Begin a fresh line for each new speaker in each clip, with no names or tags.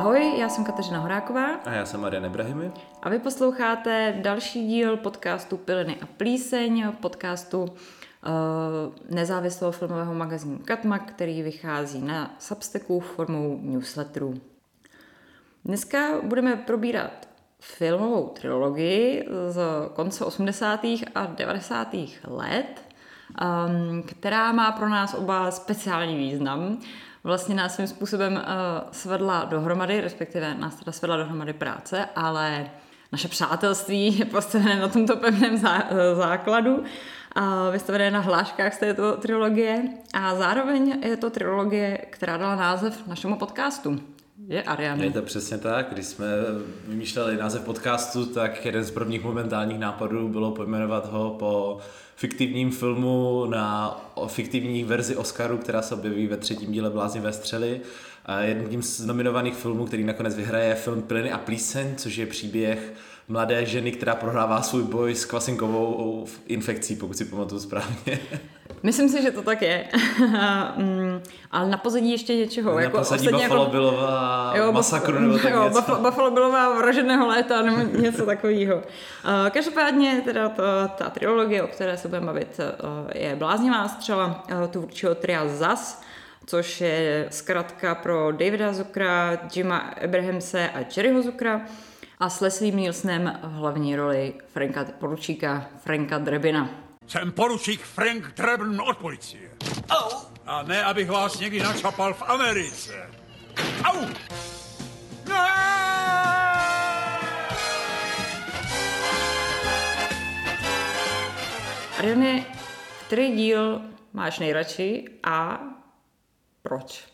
Ahoj, já jsem Kateřina Horáková.
A já jsem Marian Ibrahimi.
A vy posloucháte další díl podcastu Piliny a plíseň, podcastu uh, nezávislého filmového magazínu Katma, který vychází na Substacku formou newsletterů. Dneska budeme probírat filmovou trilogii z konce 80. a 90. let, um, která má pro nás oba speciální význam vlastně nás svým způsobem uh, svedla dohromady, respektive nás teda svedla dohromady práce, ale naše přátelství je postavené na tomto pevném zá, základu a vystavené na hláškách z této trilogie a zároveň je to trilogie, která dala název našemu podcastu. Je Ariane.
Je to přesně tak. Když jsme vymýšleli název podcastu, tak jeden z prvních momentálních nápadů bylo pojmenovat ho po fiktivním filmu na fiktivní verzi Oscaru, která se objeví ve třetím díle Bláznivé střely. Jedním z nominovaných filmů, který nakonec vyhraje, je film Plyny a plíseň, což je příběh mladé ženy, která prohrává svůj boj s kvasinkovou infekcí, pokud si pamatuju správně.
Myslím si, že to tak je. Mm, ale na pozadí ještě něčeho.
Na
jako
pozadí Buffalo jako... Billová jo, masakru nebo tak jo,
něco. Buffalo Billová vraženého léta nebo něco takového. Každopádně teda ta, ta trilogie, o které se budeme bavit, eh, je Bláznivá střela eh, tvůrčího tria ZAS, což je zkrátka pro Davida Zukra, Jima Abrahamse a Jerryho Zukra a s Leslie Nielsenem v hlavní roli Franka poručíka Franka Drebina.
Jsem poručík Frank Drebin od policie. Au! A ne, abych vás někdy načapal v Americe. Au!
Ariane, který díl máš nejradši a proč?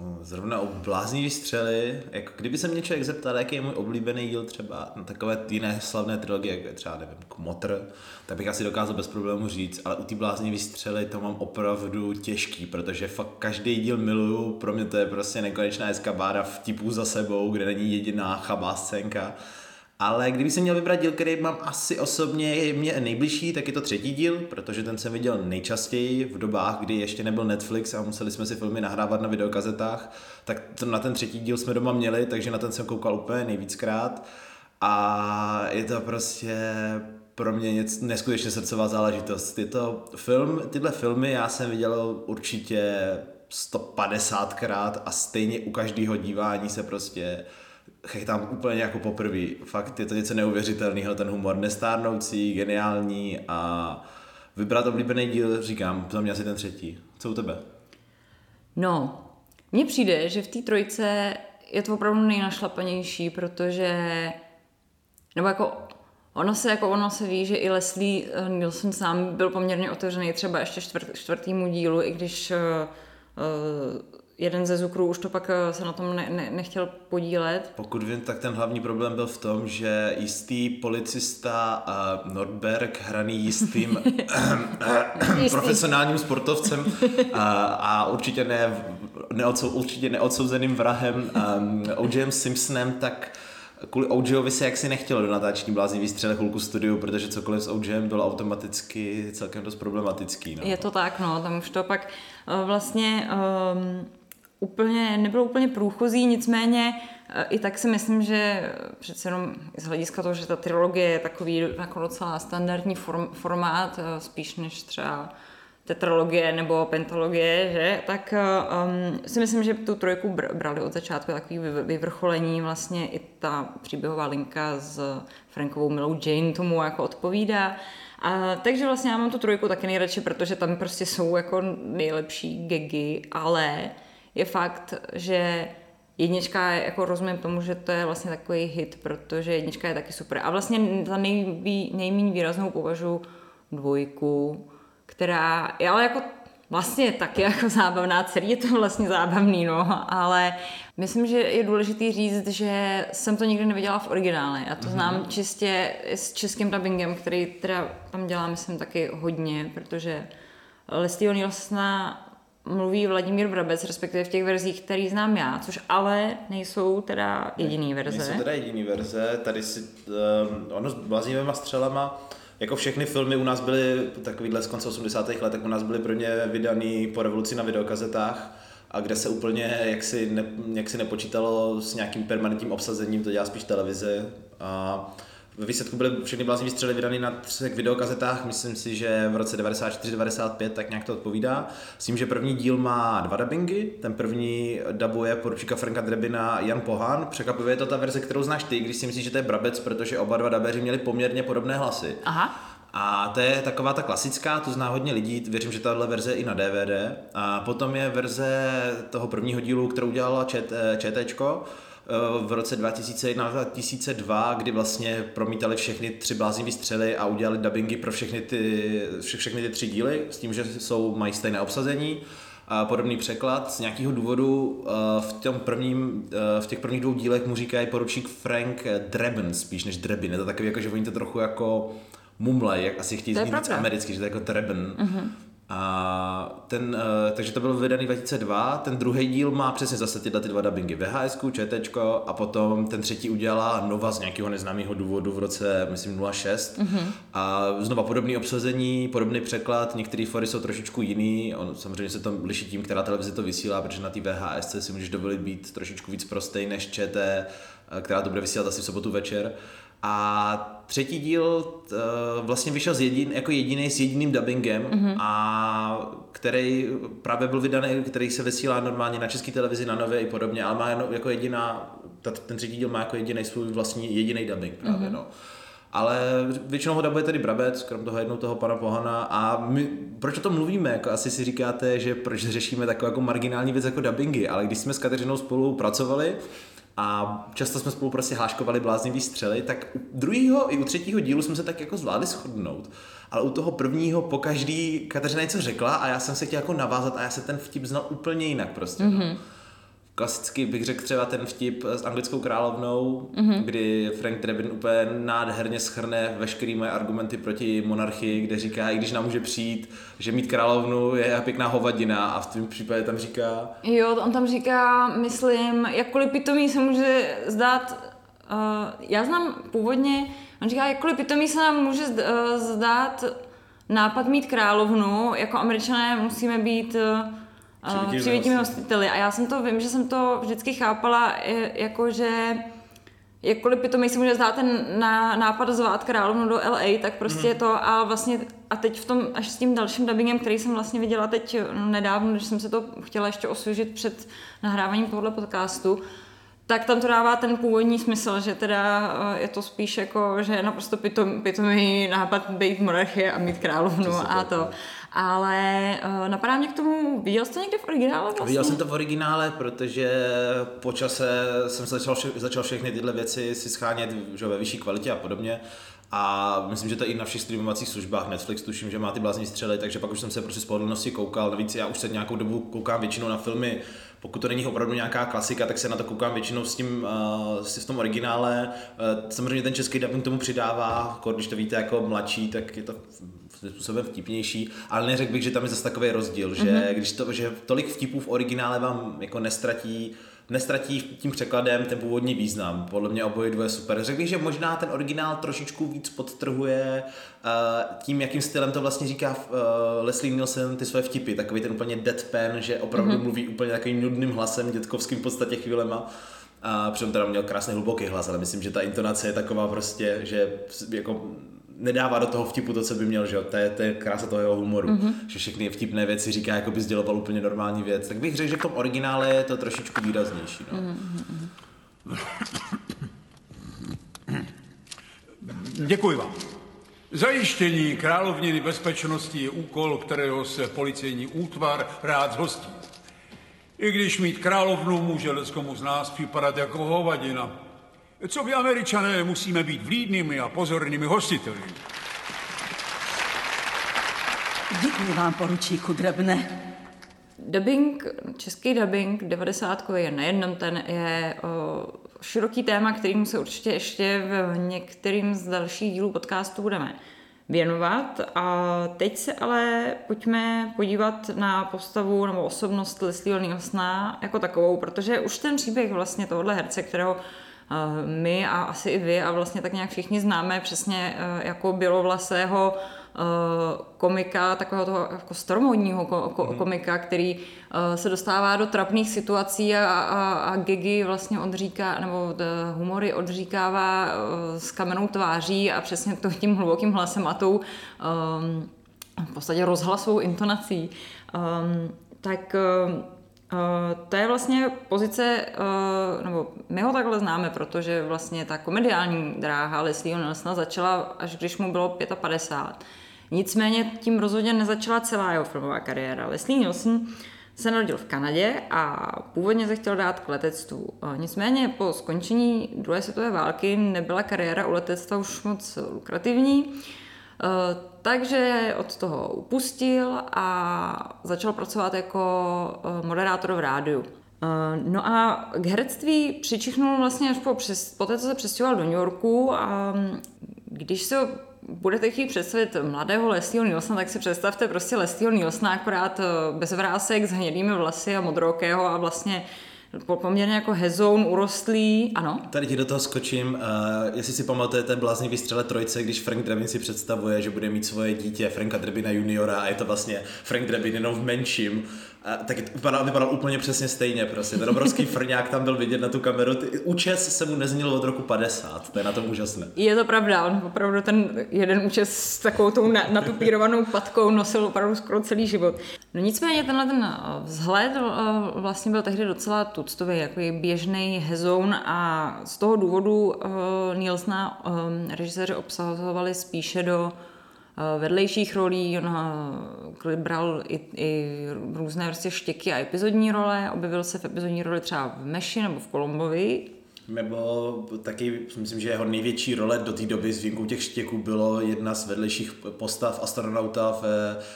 No, zrovna o blázní střely, jako kdyby se mě člověk zeptal, jaký je můj oblíbený díl třeba na takové jiné slavné trilogie, jako je třeba, nevím, Kmotr, tak bych asi dokázal bez problému říct, ale u té blázní střely to mám opravdu těžký, protože fakt každý díl miluju, pro mě to je prostě nekonečná eskabáda vtipů za sebou, kde není jediná chabá scénka ale kdyby se měl vybrat díl, který mám asi osobně mě nejbližší, tak je to třetí díl, protože ten jsem viděl nejčastěji v dobách, kdy ještě nebyl Netflix a museli jsme si filmy nahrávat na videokazetách. Tak to, na ten třetí díl jsme doma měli, takže na ten jsem koukal úplně nejvíckrát. A je to prostě pro mě něco, neskutečně srdcová záležitost. Je to film, tyhle filmy já jsem viděl určitě 150krát a stejně u každého dívání se prostě chytám úplně jako poprvé. Fakt je to něco neuvěřitelného, ten humor nestárnoucí, geniální a vybrat oblíbený díl, říkám, za mě asi ten třetí. Co u tebe?
No, mně přijde, že v té trojce je to opravdu nejnašlapanější, protože nebo jako ono se, jako ono se ví, že i Leslie eh, Nielsen sám byl poměrně otevřený třeba ještě čtvrt, čtvrtýmu dílu, i když uh, jeden ze Zukrů už to pak eh, se na tom ne, ne, nechtěl podílet.
Pokud vím, tak ten hlavní problém byl v tom, že jistý policista uh, Nordberg, hraný jistým profesionálním sportovcem uh, a určitě, ne, neodsou, určitě neodsouzeným vrahem um, O.J. Simpsonem, tak kvůli OJovi se jaksi nechtělo do natáčení bláznivý střele chvilku studiu, protože cokoliv s OJem bylo automaticky celkem dost problematický. No.
Je to tak, no, tam už to pak vlastně um, úplně, nebylo úplně průchozí, nicméně eh, i tak si myslím, že přece jenom z hlediska toho, že ta trilogie je takový jako docela standardní form, formát, eh, spíš než třeba tetralogie nebo pentalogie, že, tak um, si myslím, že tu trojku brali od začátku takový vyvrcholení, vlastně i ta příběhová linka s Frankovou milou Jane tomu jako odpovídá. A, takže vlastně já mám tu trojku taky nejradši, protože tam prostě jsou jako nejlepší gegy, ale je fakt, že jednička, jako rozumím tomu, že to je vlastně takový hit, protože jednička je taky super. A vlastně za nejví, nejméně výraznou považuji dvojku, která je ale jako vlastně taky jako zábavná, celý je to vlastně zábavný, no, ale myslím, že je důležitý říct, že jsem to nikdy neviděla v originále. Já to mm-hmm. znám čistě s českým dubbingem, který teda tam dělá, myslím, taky hodně, protože Leslie Nielsena mluví Vladimír Brabec, respektive v těch verzích, který znám já, což ale nejsou teda jediný verze.
Nejsou teda jediný verze, tady si, um, ono s bláznivýma střelama, jako všechny filmy u nás byly takovýhle z konce 80. let, tak u nás byly pro ně vydaný po revoluci na videokazetách a kde se úplně jaksi, ne, jaksi nepočítalo s nějakým permanentním obsazením, to dělá spíš televize. A ve výsledku byly všechny bláznivé střely vydány na třech videokazetách, myslím si, že v roce 94-95, tak nějak to odpovídá. S tím, že první díl má dva dubbingy, ten první dabuje poručíka Franka Drebina Jan Pohan. Překvapivě je to ta verze, kterou znáš ty, když si myslíš, že to je Brabec, protože oba dva dabeři měli poměrně podobné hlasy.
Aha.
A to je taková ta klasická, to zná hodně lidí, věřím, že tahle verze je i na DVD. A potom je verze toho prvního dílu, kterou udělala ČTčko, v roce 2001-2002, kdy vlastně promítali všechny tři bláznivé střely a udělali dubbingy pro všechny ty, vše, všechny ty tři díly, s tím, že jsou, mají stejné obsazení a podobný překlad. Z nějakého důvodu v, tom prvním, v těch prvních dvou dílech mu říkají poručík Frank Drebin spíš než Drebin. Je to takový, jako, že oni to trochu jako mumlej, jak asi chtějí znít americky, že to je jako Drebin. Uh-huh. A ten, uh, takže to bylo vydaný 2002, ten druhý díl má přesně zase tyhle ty dva dubbingy, VHS, ČT a potom ten třetí udělala Nova z nějakého neznámého důvodu v roce, myslím, 06. Mm-hmm. A znova podobný obsazení, podobný překlad, některé fory jsou trošičku jiný, on, samozřejmě se to liší tím, která televize to vysílá, protože na té VHS si můžeš dovolit být trošičku víc prostej než ČT, eh, která to bude vysílat asi v sobotu večer. A třetí díl t, vlastně vyšel z jedin, jako jediný s jediným dubbingem, mm-hmm. a který právě byl vydaný, který se vysílá normálně na české televizi, na nové i podobně, ale má jako jediná, ten třetí díl má jako jediný svůj vlastní jediný dubbing právě, mm-hmm. no. Ale většinou ho dabuje tedy Brabec, krom toho jednou toho pana Pohana a my, proč o tom mluvíme, jako asi si říkáte, že proč řešíme takovou jako marginální věc jako dubbingy, ale když jsme s Kateřinou spolu pracovali, a často jsme spolu prostě háškovali bláznivý střely, tak u druhého i u třetího dílu jsme se tak jako zvládli shodnout. Ale u toho prvního po každý Kateřina něco řekla a já jsem se chtěl jako navázat a já se ten vtip znal úplně jinak prostě. Mm-hmm. No klasicky bych řekl třeba ten vtip s anglickou královnou, mm-hmm. kdy Frank Drebin úplně nádherně schrne veškeré moje argumenty proti monarchii, kde říká, i když nám může přijít, že mít královnu je pěkná hovadina a v tom případě tam říká...
Jo, on tam říká, myslím, jakkoliv pitomý se může zdát, uh, já znám původně, on říká, jakkoliv pitomý se nám může zdát nápad mít královnu, jako američané musíme být uh, přivítíme hostiteli. A já jsem to, vím, že jsem to vždycky chápala jako, že jakkoliv by to mi si může zdát ten nápad zvát královnu do LA, tak prostě mm. to a vlastně a teď v tom, až s tím dalším dubbingem, který jsem vlastně viděla teď nedávno, když jsem se to chtěla ještě osvěžit před nahráváním tohohle podcastu, tak tam to dává ten původní smysl, že teda eh, je to spíš jako, že je naprosto pitom, pitomý nápad být monarchie a mít královnu a to. Ale uh, napadá mě k tomu, viděl jsi to někde v originále vlastně?
Viděl jsem to v originále, protože po čase jsem začal, vše, začal všechny tyhle věci si schánět že, ve vyšší kvalitě a podobně. A myslím, že to i na všech streamovacích službách Netflix, tuším, že má ty blázní střely, takže pak už jsem se prostě z pohodlnosti koukal. Navíc já už se nějakou dobu koukám většinou na filmy pokud to není opravdu nějaká klasika, tak se na to koukám většinou s tím, uh, s tom originále. Uh, samozřejmě ten český dubbing tomu přidává, když to víte jako mladší, tak je to způsobem vtipnější, ale neřekl bych, že tam je zase takový rozdíl, že mm-hmm. když to, že tolik vtipů v originále vám jako nestratí nestratí tím překladem ten původní význam. Podle mě oboje dvoje super. Řekl bych, že možná ten originál trošičku víc podtrhuje uh, tím, jakým stylem to vlastně říká uh, Leslie Nielsen ty své vtipy. Takový ten úplně deadpan, že opravdu mm-hmm. mluví úplně takovým nudným hlasem, dětkovským v podstatě chvílema. A přitom teda měl krásný hluboký hlas, ale myslím, že ta intonace je taková prostě, že jako nedává do toho vtipu to, co by měl, že jo? To je, to je krása toho jeho humoru, mm-hmm. že všechny vtipné věci říká, jako by sděloval úplně normální věc. Tak bych řekl, že v tom originále je to trošičku výraznější. No. Mm-hmm.
Děkuji vám. Zajištění královniny bezpečnosti je úkol, kterého se policejní útvar rád zhostí. I když mít královnu může komu z nás připadat jako hovadina. Co by američané musíme být vlídnými a pozornými hostiteli.
Děkuji vám, poručíku Drebne.
Dubbing, český dubbing 90 je nejenom ten, je o, široký téma, kterým se určitě ještě v některým z dalších dílů podcastu budeme věnovat. A teď se ale pojďme podívat na postavu nebo osobnost Leslieho Nielsona jako takovou, protože už ten příběh vlastně tohohle herce, kterého my a asi i vy a vlastně tak nějak všichni známe přesně eh, jako bělovlasého komika, takového toho jako staromodního ko- komika, který se dostává do trapných situací a, a, a gigy vlastně odříká, nebo humory odříkává s kamenou tváří a přesně to tím hlubokým hlasem a tou um, v podstatě rozhlasovou intonací. Um, tak um, Uh, to je vlastně pozice, uh, nebo my ho takhle známe, protože vlastně ta komediální dráha Leslieho Nelsona začala, až když mu bylo 55. Nicméně tím rozhodně nezačala celá jeho filmová kariéra. Leslie Nielsen se narodil v Kanadě a původně se chtěl dát k letectvu. Uh, nicméně po skončení druhé světové války nebyla kariéra u letectva už moc lukrativní. Eh, takže od toho upustil a začal pracovat jako eh, moderátor v rádiu. Eh, no a k herectví přičichnul vlastně až po, přes, po té, co se přestěhoval do New Yorku a mm, když se budete chtít představit mladého Leslieho Nielsona, tak si představte prostě Leslieho Nielsona akorát bez vrásek, s hnědými vlasy a modrokého a vlastně poměrně jako hezoun urostlý, ano.
Tady ti do toho skočím, uh, jestli si pamatujete bláznivý střele trojce, když Frank Drebin si představuje, že bude mít svoje dítě Franka Drebina juniora a je to vlastně Frank Drebin jenom v menším tak vypadal, vypadal úplně přesně stejně prostě. Ten obrovský frňák tam byl vidět na tu kameru. Ty, účes se mu nezměnil od roku 50, to je na tom úžasné.
Je to pravda, on opravdu ten jeden účes s takovou tou natupírovanou patkou nosil opravdu skoro celý život. No nicméně tenhle ten eh, vzhled eh, vlastně byl tehdy docela tuctový, jako běžný hezoun a z toho důvodu uh, Nielsna uh, režiséři obsahovali spíše do Eh, vedlejších rolí, on eh, bral i, i různé prostě štěky a epizodní role, objevil se v epizodní roli třeba v Meši nebo v Kolombovi,
nebo taky, myslím, že jeho největší role do té doby s výjimkou těch štěků bylo jedna z vedlejších postav astronauta v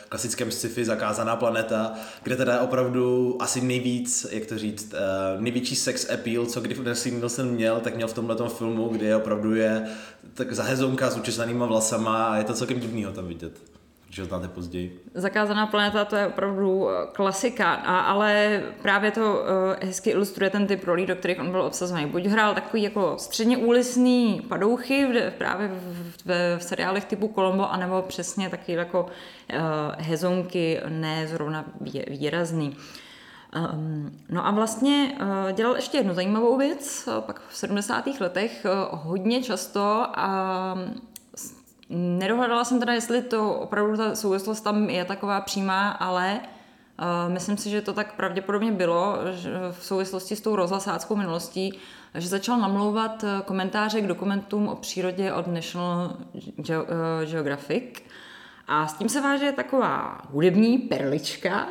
klasickém sci-fi Zakázaná planeta, kde teda opravdu asi nejvíc, jak to říct, eh, největší sex appeal, co kdy Nielsen měl, tak měl v tomhle filmu, kde opravdu je tak zahezonka s učesanýma vlasama a je to celkem divný ho tam vidět že znáte později.
Zakázaná planeta to je opravdu eh, klasika, a, ale právě to uh, hezky ilustruje ten typ rolí, do kterých on byl obsazený. Buď hrál takový jako středně úlisný padouchy v, právě v, v, v seriálech typu Colombo, anebo přesně taky jako uh, hezonky, ne zrovna výrazný. Um, no a vlastně dělal ještě jednu zajímavou věc, pak v 70. letech hodně často a Nedohledala jsem teda, jestli to opravdu ta souvislost tam je taková přímá, ale uh, myslím si, že to tak pravděpodobně bylo v souvislosti s tou rozhlasáckou minulostí, že začal namlouvat eh, komentáře k dokumentům o přírodě od National uh, Geographic. A s tím se váže taková hudební perlička,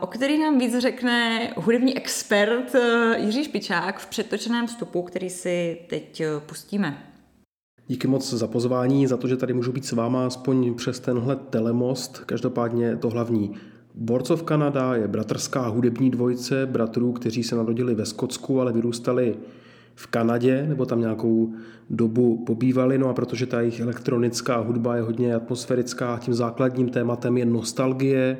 o který nám víc řekne hudební expert Jiří Špičák v předtočeném vstupu, který si teď pustíme.
Díky moc za pozvání, za to, že tady můžu být s váma aspoň přes tenhle telemost. Každopádně to hlavní. Borcov Kanada je bratrská hudební dvojce bratrů, kteří se narodili ve Skotsku, ale vyrůstali v Kanadě, nebo tam nějakou dobu pobývali, no a protože ta jejich elektronická hudba je hodně atmosférická, tím základním tématem je nostalgie,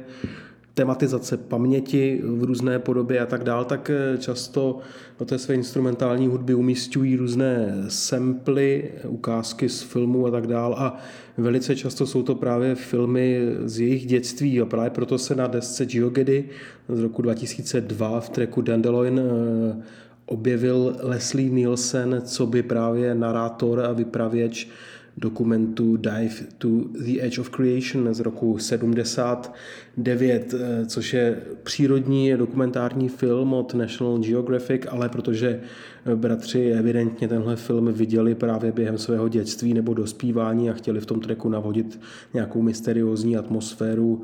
tematizace paměti v různé podobě a tak dál, tak eh, často do té své instrumentální hudby umístují různé samply, ukázky z filmů a tak dál. A velice často jsou to právě filmy z jejich dětství a právě proto se na desce Geogedy z roku 2002 v treku Dandelion eh, objevil Leslie Nielsen, co by právě narátor a vypravěč dokumentu Dive to the Edge of Creation z roku 79, eh, což je přírodní dokumentární film od National Geographic, ale protože eh, bratři evidentně tenhle film viděli právě během svého dětství nebo dospívání a chtěli v tom treku navodit nějakou mysteriózní atmosféru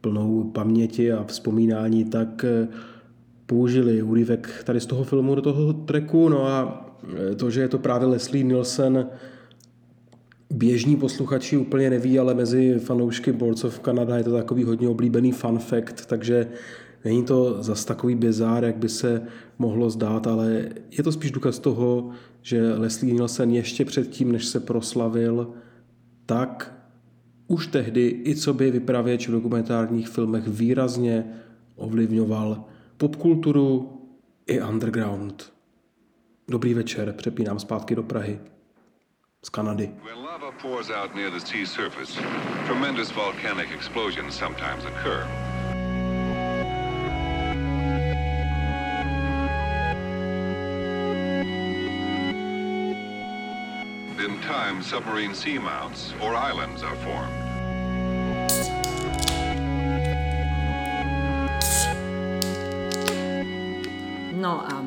plnou paměti a vzpomínání, tak eh, použili úryvek tady z toho filmu do toho treku. No a to, že je to právě Leslie Nielsen, běžní posluchači úplně neví, ale mezi fanoušky Boards of Canada je to takový hodně oblíbený fun fact, takže není to zas takový bizár, jak by se mohlo zdát, ale je to spíš důkaz toho, že Leslie Nielsen ještě předtím, než se proslavil, tak už tehdy i co by vypravěč v dokumentárních filmech výrazně ovlivňoval popkulturu i underground. Dobrý večer, přepínám zpátky do Prahy. Z
When lava pours out near the sea surface, tremendous volcanic explosions sometimes occur. In time, submarine seamounts or islands are formed.
No a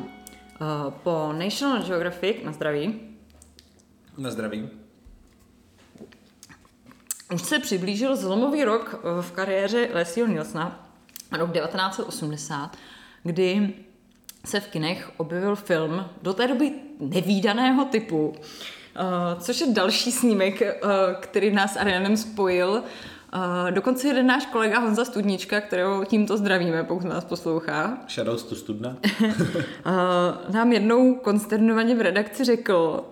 uh, po National Geographic, na zdraví,
Na zdraví.
už se přiblížil zlomový rok eh, v kariéře Leslieho Nielsena, rok 1980, kdy se v kinech objevil film do té doby nevýdaného typu, eh, což je další snímek, eh, který nás s Arianem spojil. Dokonce jeden náš kolega Honza Studnička, kterého tímto zdravíme, pokud nás poslouchá,
Shoutouts to studna.
nám jednou konsternovaně v redakci řekl,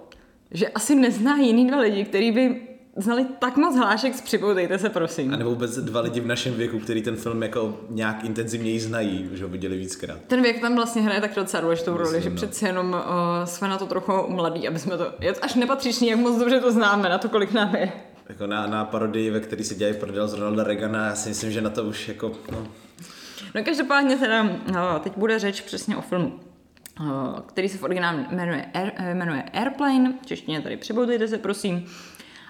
že asi nezná jiný dva lidi, který by znali tak moc hlášek Připoutejte se, prosím.
A nebo vůbec dva lidi v našem věku, který ten film jako nějak intenzivněji znají, že ho viděli víckrát.
Ten věk tam vlastně hraje tak docela důležitou roli,
Myslím,
že
no.
přeci jenom uh, jsme na to trochu mladí, aby jsme to... Je to až nepatřičný, jak moc dobře to známe, na to, kolik nám je.
Jako na, na parodii, ve který se dělají prodel z Ronalda Reagana, já si myslím, že na to už jako, no,
No každopádně teda, uh, teď bude řeč přesně o filmu, který se v originálu jmenuje, Air, eh, jmenuje Airplane, v češtině tady Připoutejte se, prosím.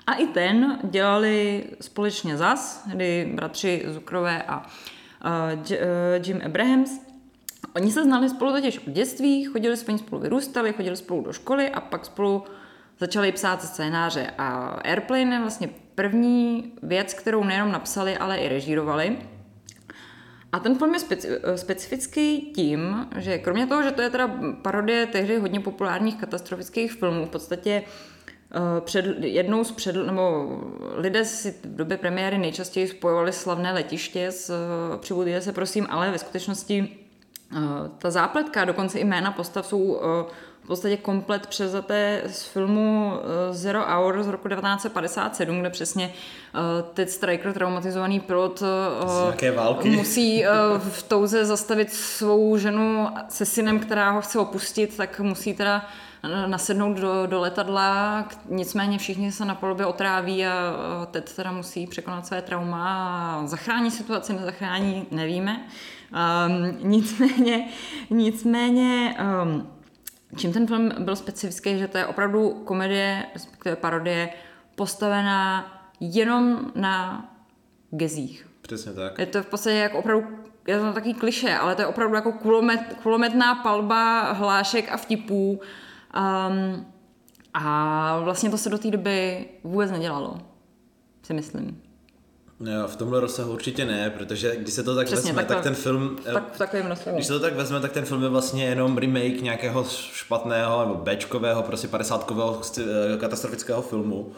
A i ten dělali společně zas, kdy bratři Zukrové a uh, Jim Abrahams. Oni se znali spolu totiž od dětství, chodili spolu spolu vyrůstali, chodili spolu do školy a pak spolu začali psát scénáře. A Airplane je vlastně první věc, kterou nejenom napsali, ale i režírovali. A ten film je speci- specifický tím, že kromě toho, že to je teda parodie tehdy hodně populárních katastrofických filmů, v podstatě eh, před, jednou z před, nebo lidé si v době premiéry nejčastěji spojovali slavné letiště s eh, Přibudíte se prosím, ale ve skutečnosti eh, ta zápletka, dokonce i jména postav jsou eh, v podstatě komplet převzaté z filmu eh, Zero Hour z roku 1957, kde přesně eh, Ted Striker, traumatizovaný pilot, eh, musí v touze zastavit svou ženu se synem, která ho chce opustit, tak musí teda nasednout do, do letadla, nicméně všichni se na palubě otráví a Ted teda musí překonat své trauma a zachrání situaci, nezachrání, nevíme. Um, nicméně, nicméně um, čím ten film byl specifický, že to je opravdu komedie, respektive parodie, postavená jenom na gezích.
přesně tak.
Je to v podstatě jako opravdu, je to takový kliše, ale to je opravdu jako kulomet, kulometná palba hlášek a vtipů. Um, a vlastně to se do té doby vůbec nedělalo, si myslím.
Jo, v tomhle rozsahu určitě ne, protože když se to tak
Přesně,
vezme,
takhle-
tak ten film... eh,
Tak v takovém rozsahu.
Když se to tak vezme, tak ten film je vlastně jenom remake nějakého špatného nebo Bčkového, prostě 50kového sci- katastrofického filmu.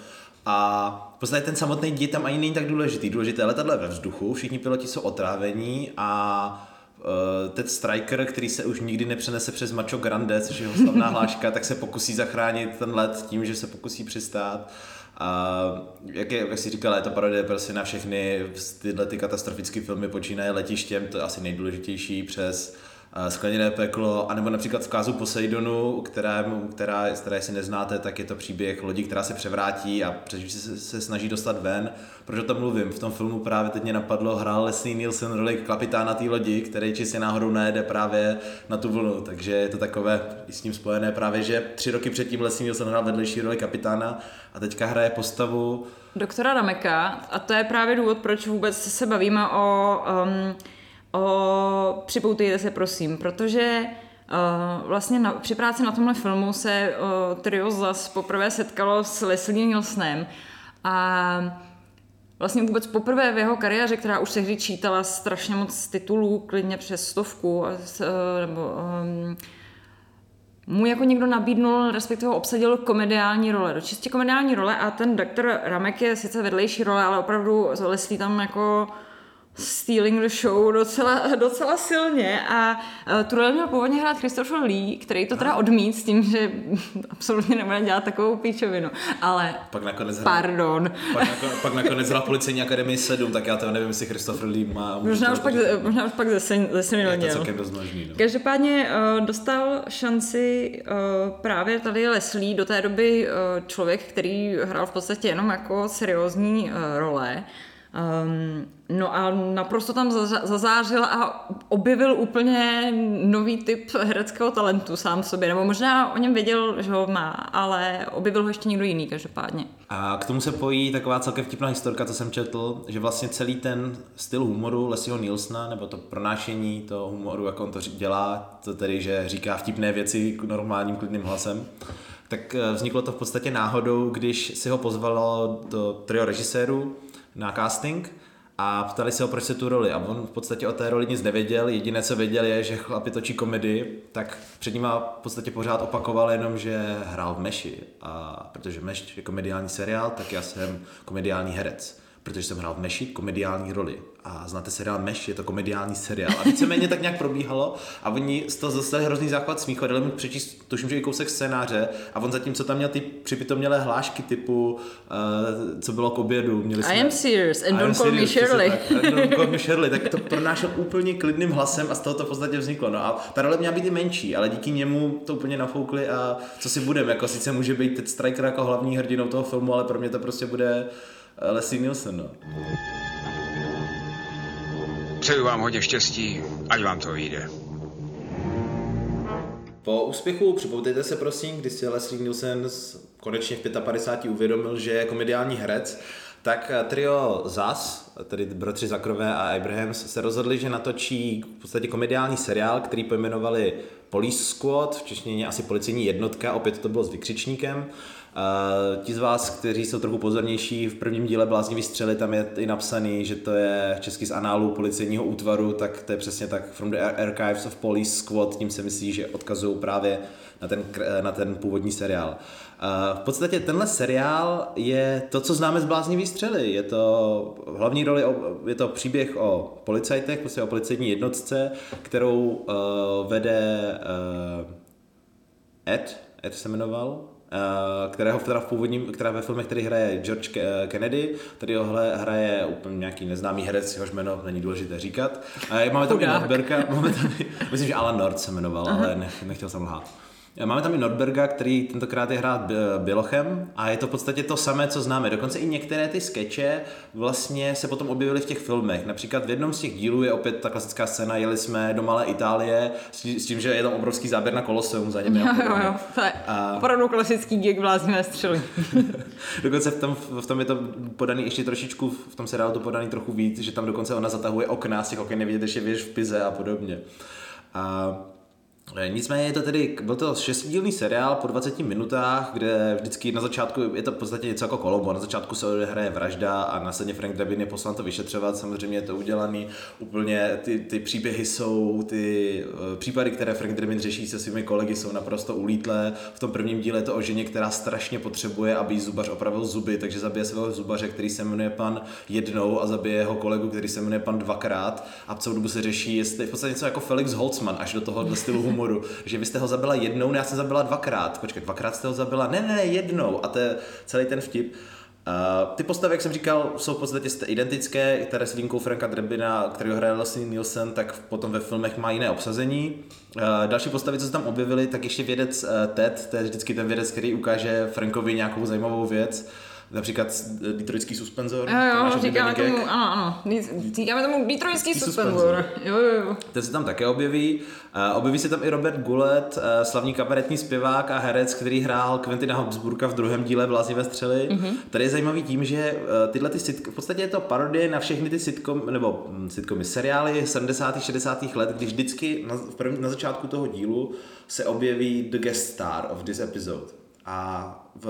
A v podstatě ten samotný děj tam ani není tak důležitý. Důležité je letadlo je ve vzduchu, všichni piloti jsou otrávení a uh, Ted Striker, který se už nikdy nepřenese přes Macho Grande, což je jeho slavná hláška, tak se pokusí zachránit ten let tím, že se pokusí přistát. A jak, je, jak jsi říkala, je to parodie prostě na všechny tyhle ty katastrofické filmy počínaje letištěm, to je asi nejdůležitější přes uh, Skleněné peklo, anebo například v kázu Poseidonu, která, která, která si neznáte, tak je to příběh lodi, která se převrátí a přeživší se, se snaží dostat ven. Proč o tom mluvím? V tom filmu právě teď mě napadlo, hrál Leslie Nielsen roli kapitána té lodi, který čistě náhodou najede právě na tu vlnu, takže je to takové s tím spojené právě, že tři roky předtím Leslie Nielsen hrál vedlejší roli kapitána a teďka hraje postavu
doktora Rameka a to je právě důvod, proč vůbec se bavíme o, um, o Připoutejte se prosím, protože uh, vlastně na, při práci na tomhle filmu se uh, trio zas poprvé setkalo s Leslie Nielsenem a vlastně vůbec poprvé v jeho kariéře, která už tehdy čítala strašně moc titulů, klidně přes stovku, uh, nebo um, mu jako někdo nabídnul, respektive obsadil komediální role, do čistě komediální role a ten doktor Ramek je sice vedlejší role, ale opravdu Leslie tam jako stealing the show docela, docela silně a uh, tu roli měl původně hrát Christopher Lee, který to teda odmít s tím, že absolutně nebude dělat takovou píčovinu, ale
Pak nakonec hrál,
pardon.
pak, nakonec, pak nakonec hrál Policejní akademii 7, tak já to nevím, jestli Christopher Lee má...
Možná už pak, možná už pak zase, zase
Je to
měl.
celkem dost možný, no.
Každopádně uh, dostal šanci uh, právě tady Leslie, do té doby uh, člověk, který hrál v podstatě jenom jako seriózní uh, role. Um, no a naprosto tam zazářil a objevil úplně nový typ hereckého talentu sám v sobě. Nebo možná o něm věděl, že ho má, ale objevil ho ještě někdo jiný každopádně.
A k tomu se pojí taková celkem vtipná historka, co jsem četl, že vlastně celý ten styl humoru Leslieho Nielsena, nebo to pronášení toho humoru, jak on to dělá, to tedy, že říká vtipné věci normálním klidným hlasem, tak eh, vzniklo to v podstatě náhodou, když si ho pozvalo do trio režisérů na casting a ptali se ho, proč se tu roli. A on v podstatě o té roli nic nevěděl, jediné, co věděl, je, že chlapi točí komedii, tak před ním v podstatě pořád opakoval jenom, že hrál v Meši. A protože Meš je komediální seriál, tak já jsem komediální herec protože jsem hrál v Meši komediální roli. A znáte seriál Meš, je to komediální seriál. A víceméně tak nějak probíhalo a oni z toho dostali hrozný základ smíchu a dali mu přečíst, tuším, že i kousek scénáře a on zatím, co tam měl ty připitomělé hlášky typu, uh, co bylo k obědu. Měli
I am serious and don't call me
serious, přesně
Shirley.
tak. Don't call me Shirley, tak to pronášel úplně klidným hlasem a z toho to v podstatě vzniklo. No a ta role měla být i menší, ale díky němu to úplně nafoukli a co si budeme, jako sice může být Ted Striker jako hlavní hrdinou toho filmu, ale pro mě to prostě bude eh, Leslie Nielsen, no.
Přeju vám hodně štěstí, ať vám to vyjde.
Po úspěchu připoutejte se prosím, když si Leslie Nielsen konečně v 55 uvědomil, že je komediální herec, tak eh, trio ZAS, tedy bratři Zakrové a Abrahams, se rozhodli, že natočí v podstatě komediální seriál, který pojmenovali Police Squad, v češtině asi policejní jednotka, opět to bylo s vykřičníkem. Uh, ti z vás, kteří jsou trochu pozornější, v prvním díle Bláznivý střely, tam je i napsaný, že to je český z análu policejního útvaru, tak to je přesně tak From the Archives of Police Squad, tím se myslí, že odkazují právě na ten, kr- na ten původní seriál. Uh, v podstatě tenhle seriál je to, co známe z Bláznivý střely. Je to hlavní roli, je to příběh o policajtech, prostě o policejní jednotce, kterou vede Ed, Ed se jmenoval, eh, kterého teda v původním, která ve filmech, který hraje George Ke- Kennedy, tady ho hraje úplně nějaký neznámý herec, jehož jméno není důležité říkat. A máme tam i máme tam myslím, že Alan Nord se jmenoval, ale ne, nechtěl jsem lhát. Máme tam i Nordberga, který tentokrát je hrát B- Bělochem a je to v podstatě to samé, co známe. Dokonce i některé ty skeče vlastně se potom objevily v těch filmech. Například v jednom z těch dílů je opět ta klasická scéna, jeli jsme do Malé Itálie s tí- s tím, že je tam obrovský záběr na Koloseum za nimi. a
Jo, jo, jo. To je
A-
opravdu klasický gig bláznivé střely.
Dokonce v tom, v tom je to podaný ještě trošičku, v tom seriálu to podaný trochu víc, že tam dokonce ona zatahuje okna, z těch oken nevidíte, že věž v Pize a podobně. A Nicméně je to tedy, byl to šestidílný seriál po 20 minutách, kde vždycky na začátku je to v podstatě něco jako Kolombo. Na začátku se odehraje vražda a následně Frank Drebin je poslán to vyšetřovat. Samozřejmě je to udělaný úplně, ty, ty příběhy jsou, ty eh, případy, které Frank Drebin řeší se svými kolegy, jsou naprosto ulítlé. V tom prvním díle je to o ženě, která strašně potřebuje, aby zubař opravil zuby, takže zabije svého zubaře, který se jmenuje pan jednou a zabije jeho kolegu, který se jmenuje pan dvakrát. A celou dobu se řeší, jestli v podstatě něco jako Felix Holtzman až do toho stylu humoru, že vy jste ho zabila jednou, ne, já jsem zabila dvakrát. Počkej, dvakrát jste ho zabila? Ne, ne, jednou. A to je celý ten vtip. Uh, ty postavy, jak jsem říkal, jsou v podstatě st- identické, které s výjimkou Franka Drebina, který hraje Leslie Nielsen, tak potom ve filmech má jiné obsazení. Uh, další postavy, co se tam objevily, tak ještě vědec uh, Ted, to je vždycky ten vědec, který ukáže Frankovi nějakou zajímavou věc. Například eh, Detroitský suspenzor.
Jo, jo, říkáme tomu, ano, ano, říkáme tomu Detroitský
suspenzor.
Jo, jo, jo.
Ten se tam také objeví. Uh, objeví se tam i Robert Goulet, uh, slavný kabaretní zpěvák a herec, který hrál Quentina Habsburka v druhém díle Blázivé střely. Mm-hmm. Tady je zajímavý tím, že uh, tyhle ty sitcom, v podstatě je to parodie na všechny ty sitcom, nebo hm, sitcomy, seriály 70. 60. let, když vždycky na, v první, na začátku toho dílu se objeví the guest star of this episode. A v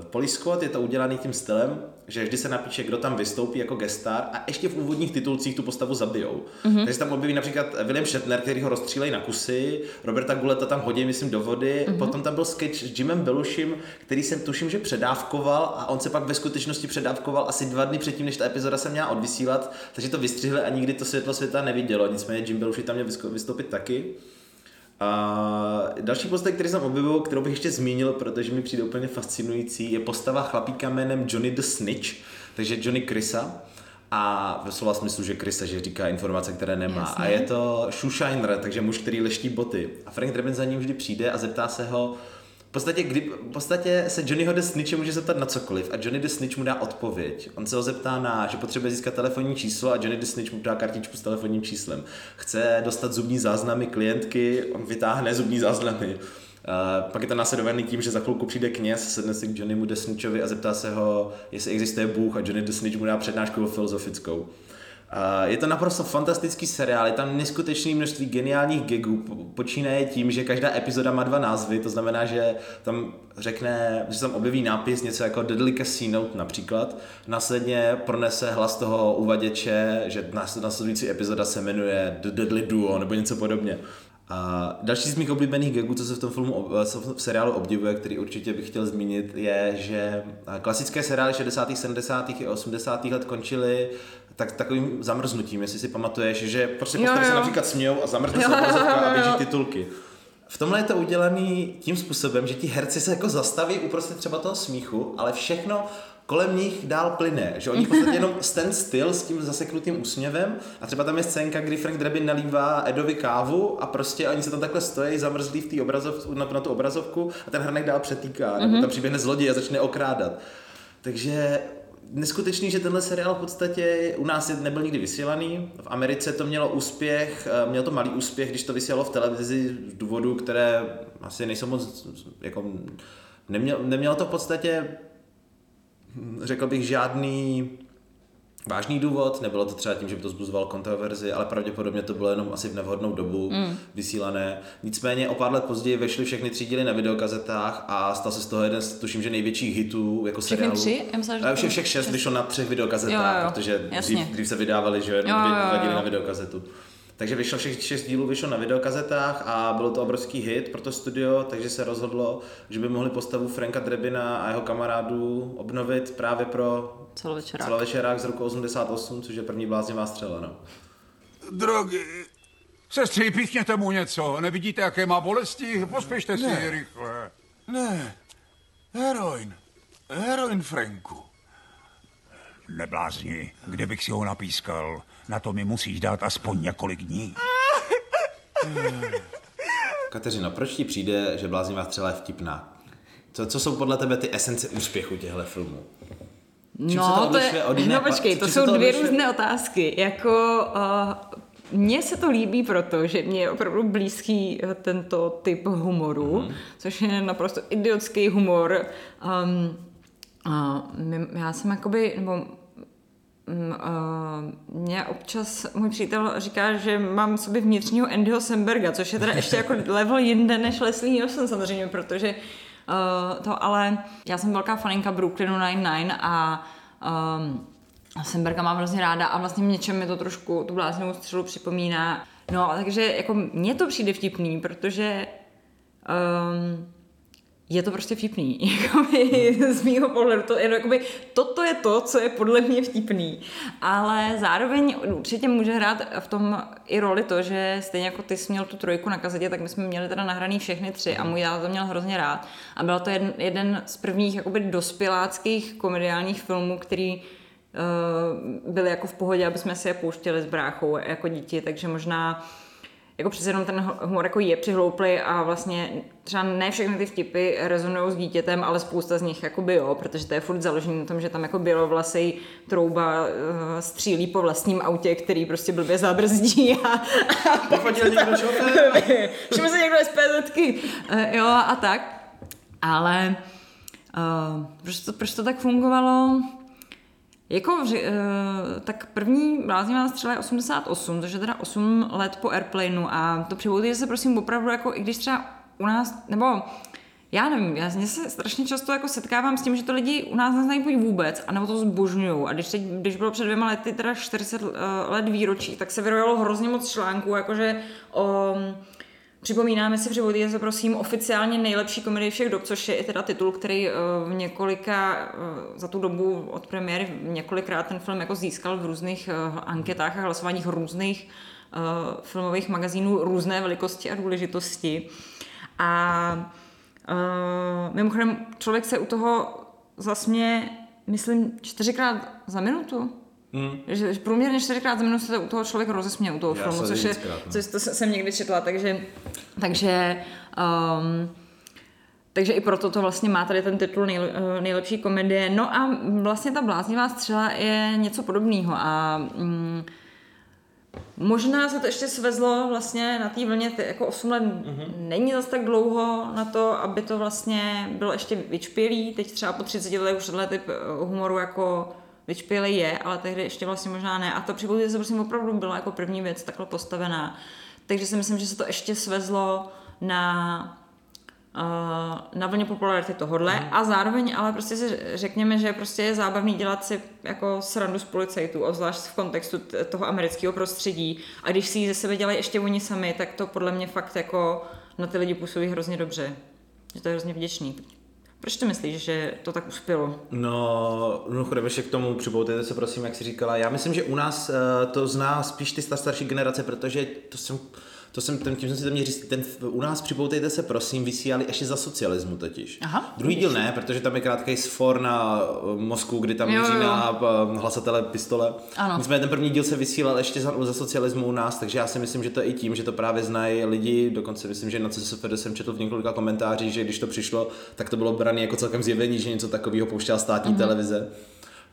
v Police Squad je to udělaný tím stylem, že vždy se napíše, kdo tam vystoupí jako gestar a ještě v úvodních titulcích tu postavu zabijou. Mm-hmm. Takže tam objeví například William Shatner, který ho rozstřílejí na kusy, Roberta Guleta tam hodí, myslím, do vody, mm-hmm. potom tam byl sketch s Jimem Belushim, který jsem tuším, že předávkoval a on se pak ve skutečnosti předávkoval asi dva dny předtím, než ta epizoda se měla odvysílat, takže to vystřihli a nikdy to světlo světa nevidělo. Nicméně Jim Belushi tam měl vystoupit taky. A další postava, který jsem objevil, kterou bych ještě zmínil, protože mi přijde úplně fascinující, je postava chlapíka jménem Johnny the Snitch, takže Johnny Chrisa. A ve slova smyslu, že Krisa, že říká informace, které nemá. Jasně. A je to shoeshiner, takže muž, který leští boty. A Frank Drebin za ním vždy přijde a zeptá se ho, podstatě, kdy, v podstatě se Johnnyho the Snitch může zeptat na cokoliv a Johnny the Snitch mu dá odpověď. On se ho zeptá na, že potřebuje získat telefonní číslo a Johnny the Snitch mu dá kartičku s telefonním číslem. Chce dostat zubní záznamy klientky, on vytáhne zubní záznamy. Uh, pak je to následovaný tím, že za chvilku přijde kněz, sedne si k Johnnymu the Snitchovi a zeptá se ho, jestli existuje Bůh a Johnny Snitch mu dá přednášku filozofickou. Je to naprosto fantastický seriál, je tam neskutečné množství geniálních gagů, počínaje tím, že každá epizoda má dva názvy, to znamená, že tam řekne, že tam objeví nápis něco jako Deadly Casino například, následně pronese hlas toho uvaděče, že následující epizoda se jmenuje The Deadly Duo nebo něco podobně. A další z mých oblíbených gagů, co se v tom filmu, v seriálu obdivuje, který určitě bych chtěl zmínit, je, že klasické seriály 60., 70. a 80. let končily tak takovým zamrznutím, jestli si pamatuješ, že prostě postavy se například smějou a zamrzne se obrazovka a běží titulky. V tomhle je to udělané tím způsobem, že ti herci se jako zastaví uprostřed třeba toho smíchu, ale všechno kolem nich dál plyne, že oni v podstatě jenom stand still s tím zaseknutým úsměvem a třeba tam je scénka, kdy Frank Drebin nalívá Edovi kávu a prostě oni se tam takhle stojí, zamrzlí v té obrazovku, na, na tu obrazovku a ten hrnek dál přetýká, mm-hmm. nebo mhm. tam přiběhne zloděj a začne okrádat. Takže neskutečný, že tenhle seriál v podstatě u nás nebyl nikdy vysílaný. V Americe to mělo úspěch, eh, mělo to malý úspěch, když to vysílalo v televizi z důvodu, které asi nejsou moc, jako, nemělo, nemělo to v podstatě, řekl bych, žádný vážný důvod, nebylo to třeba tím, že by to zbuzovalo kontroverzi, ale pravděpodobně to bylo jenom asi v nevhodnou dobu mm. vysílané. Nicméně o pár let později vešly všechny tři díly na videokazetách a stal se z toho jeden, tuším, že největších hitů jako
všechny
seriálu.
tři? Já myslím, že
všech, všech šest vyšlo na třech videokazetách, jo, jo, protože dřív, dřív, se vydávali, že jenom dva díly na videokazetu. Takže vyšlo všech šest dílů vyšlo na videokazetách a bylo to obrovský hit pro to studio, takže se rozhodlo, že by mohli postavu Franka Drebina a jeho kamarádů obnovit právě pro
celovečerák,
celovečerák z roku 88, což je první bláznivá střela. No.
Drogy. Sestři, píchněte mu něco. Nevidíte, jaké má bolesti? Pospěšte si ne. rychle.
Ne. Heroin. Heroin, Franku.
Neblázni, kde bych si ho napískal. Na to mi musíš dát aspoň několik dní.
Kateřino, proč ti přijde, že bláznivá střela je vtipná? Co, co jsou podle tebe ty esence úspěchu těchto filmů?
Čím no, to, to je, od jiné, no počkej, to jsou to dvě různé otázky. Jako, uh, mně se to líbí proto, že mě je opravdu blízký eh, tento typ humoru, mm-hmm. což je naprosto idiotský humor. Um, uh, já jsem jakoby, nebo mě občas můj přítel říká, že mám v sobě vnitřního Andyho Semberga, což je teda ještě jako level jinde než Leslie Nielsen samozřejmě, protože uh, to ale já jsem velká faninka Brooklynu Nine-Nine a um, Semberga mám hrozně ráda a vlastně v něčem mi to trošku tu bláznivou střelu připomíná. No, takže jako mně to přijde vtipný, protože um, je to prostě vtipný. Jakoby, z mýho pohledu to, jakoby, toto je to, co je podle mě vtipný. Ale zároveň určitě může hrát v tom i roli to, že stejně jako ty jsi měl tu trojku na kazetě, tak my jsme měli teda nahraný všechny tři a můj táta to měl hrozně rád. A byl to jeden, jeden z prvních jakoby dospěláckých komediálních filmů, který uh, byly jako v pohodě, aby jsme si je pouštěli s bráchou jako děti, takže možná jako přece jenom ten humor jako je přihlouplý a vlastně třeba ne všechny ty vtipy rezonují s dítětem, ale spousta z nich jako by jo, protože to je furt založené na tom, že tam jako bylo vlasej trouba uh, střílí po vlastním autě, který prostě blbě zabrzdí a... a
někdo
Všiml se někdo SPZky. Uh, jo a tak. Ale uh, proč, to, proč to tak fungovalo? Jako, uh, tak první bláznivá střela je 88, což je teda 8 let po Airplaneu a to přivodí se prosím opravdu, jako i když třeba u nás, nebo já nevím, já se strašně často jako setkávám s tím, že to lidi u nás neznají buď vůbec, anebo to zbožňují. A když, teď, když bylo před dvěma lety teda 40 let výročí, tak se vyrojilo hrozně moc článků, jakože o, Připomínáme si, připomínejte se prosím oficiálně nejlepší komedie všech dob, což je i teda titul, který v několika, za tu dobu od premiéry několikrát ten film jako získal v různých anketách a hlasováních různých filmových magazínů různé velikosti a důležitosti. A mimochodem, člověk se u toho zasmě, myslím, čtyřikrát za minutu. Hmm. Že průměrně čtyřikrát za minutu se u toho člověk rozesměje u toho Já filmu, což, je, no. což to jsem někdy četla, takže, takže um, takže i proto to vlastně má tady ten titul nej, eh, nejlepší komedie. No a vlastně ta bláznivá střela je něco podobného a um, Možná se to ještě svezlo vlastně na té vlně, ty jako 8 let mm-hmm. není zase tak dlouho na to, aby to vlastně bylo ještě vyčpělý. Teď třeba po 30 letech už tenhle typ eh, humoru jako vyčpělý je, ale tehdy ještě vlastně možná ne. A to připomínám se prosím opravdu byla jako první věc takhle postavená. Takže si myslím, že se to ještě svezlo na na vlně popularity tohodle mm. a zároveň ale prostě si řekněme, že prostě je zábavný dělat si jako srandu z policajtů, obzvlášť v kontextu toho amerického prostředí a když si ji ze sebe dělají ještě oni sami, tak to podle mě fakt jako na ty lidi působí hrozně dobře. Že to je hrozně vděčný. Proč ty myslíš, že to tak uspělo?
No, no ještě k tomu připoutejte se prosím, jak jsi říkala. Já myslím, že u nás uh, to zná spíš ty starší generace, protože to jsem to jsem, ten, tím jsem si to měl říct, ten, u nás připoutejte se prosím, vysílali ještě za socialismu totiž. Aha, Druhý díl ne, protože tam je krátký sfor na uh, mozku, kdy tam míří na uh, hlasatele pistole. Ano. Nicméně ten první díl se vysílal ještě za, za socialismu u nás, takže já si myslím, že to je i tím, že to právě znají lidi, dokonce myslím, že na CSFD jsem četl v několika komentářích, že když to přišlo, tak to bylo brané jako celkem zjevení, že něco takového pouštěla státní mm-hmm. televize.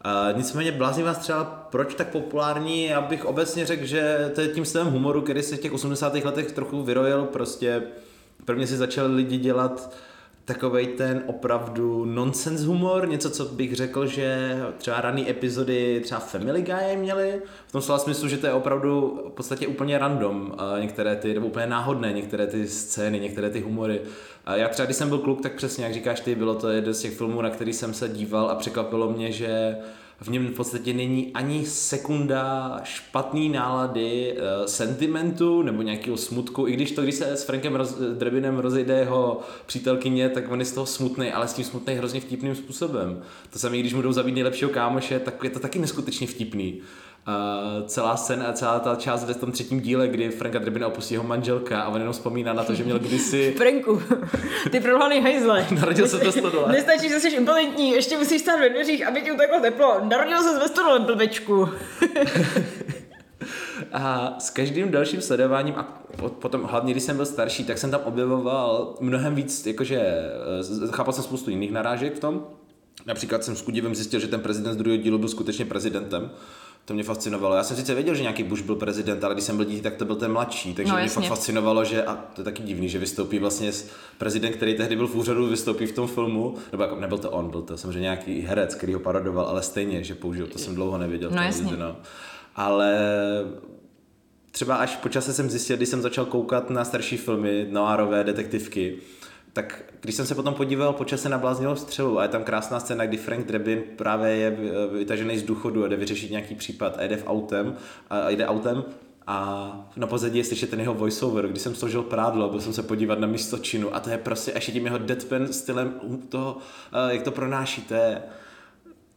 Uh, nicméně Bláznivá střela, proč tak populární? Já bych obecně řekl, že to je tím stylem humoru, který se v těch 80. letech trochu vyrojil. Prostě prvně si začali lidi dělat takovej ten opravdu nonsense humor, něco, co bych řekl, že třeba rané epizody třeba Family Guy měli, v tom slova smyslu, že to je opravdu v podstatě úplně random, některé ty, nebo úplně náhodné, některé ty scény, některé ty humory. Já třeba, když jsem byl kluk, tak přesně, jak říkáš ty, bylo to jeden z těch filmů, na který jsem se díval a překvapilo mě, že v něm v podstatě není ani sekunda špatný nálady, uh, sentimentu nebo nějakého smutku, i když to, když se s Frankem roz, Drebinem rozejde jeho přítelkyně, tak on je z toho smutný, ale s tím smutný hrozně vtipným způsobem. To samé, když mu jdou zabít nejlepšího kámoše, tak je to taky neskutečně vtipný. Uh, celá scéna, celá ta část ve tom třetím díle, kdy Franka Drebina opustí jeho manželka a on jenom vzpomíná na to, že měl kdysi...
Franku, ty prohlený hajzle.
Narodil se ve stodole.
Nestačí, že jsi impotentní, ještě musíš stát ve dveřích, aby ti takhle teplo. Narodil se ve stodole, blbečku.
a s každým dalším sledováním a potom hlavně, když jsem byl starší, tak jsem tam objevoval mnohem víc, jakože eh, chápal jsem spoustu jiných narážek v tom. Například jsem s kudivem zjistil, že ten prezident z druhého dílu byl skutečně prezidentem to mě fascinovalo. Já jsem sice věděl, že nějaký Bush byl prezident, ale když jsem byl dítě, tak to byl ten mladší. Takže no, mě fakt fascinovalo, že, a to je taky divný, že vystoupí vlastně prezident, který tehdy byl v úřadu, vystoupí v tom filmu. Nebo jako, nebyl to on, byl to samozřejmě nějaký herec, který ho parodoval, ale stejně, že použil, to jsem dlouho nevěděl.
No, jasně.
No. Ale třeba až po čase jsem zjistil, když jsem začal koukat na starší filmy, noárové detektivky, tak když jsem se potom podíval po čase na bláznivou střelu a je tam krásná scéna, kdy Frank Drebin právě je vytažený z důchodu a jde vyřešit nějaký případ a jde v autem a jde autem a na pozadí je slyšet ten jeho voiceover, když jsem složil prádlo, byl jsem se podívat na místo činu a to je prostě ještě tím jeho deadpan stylem toho, jak to pronáší, to je,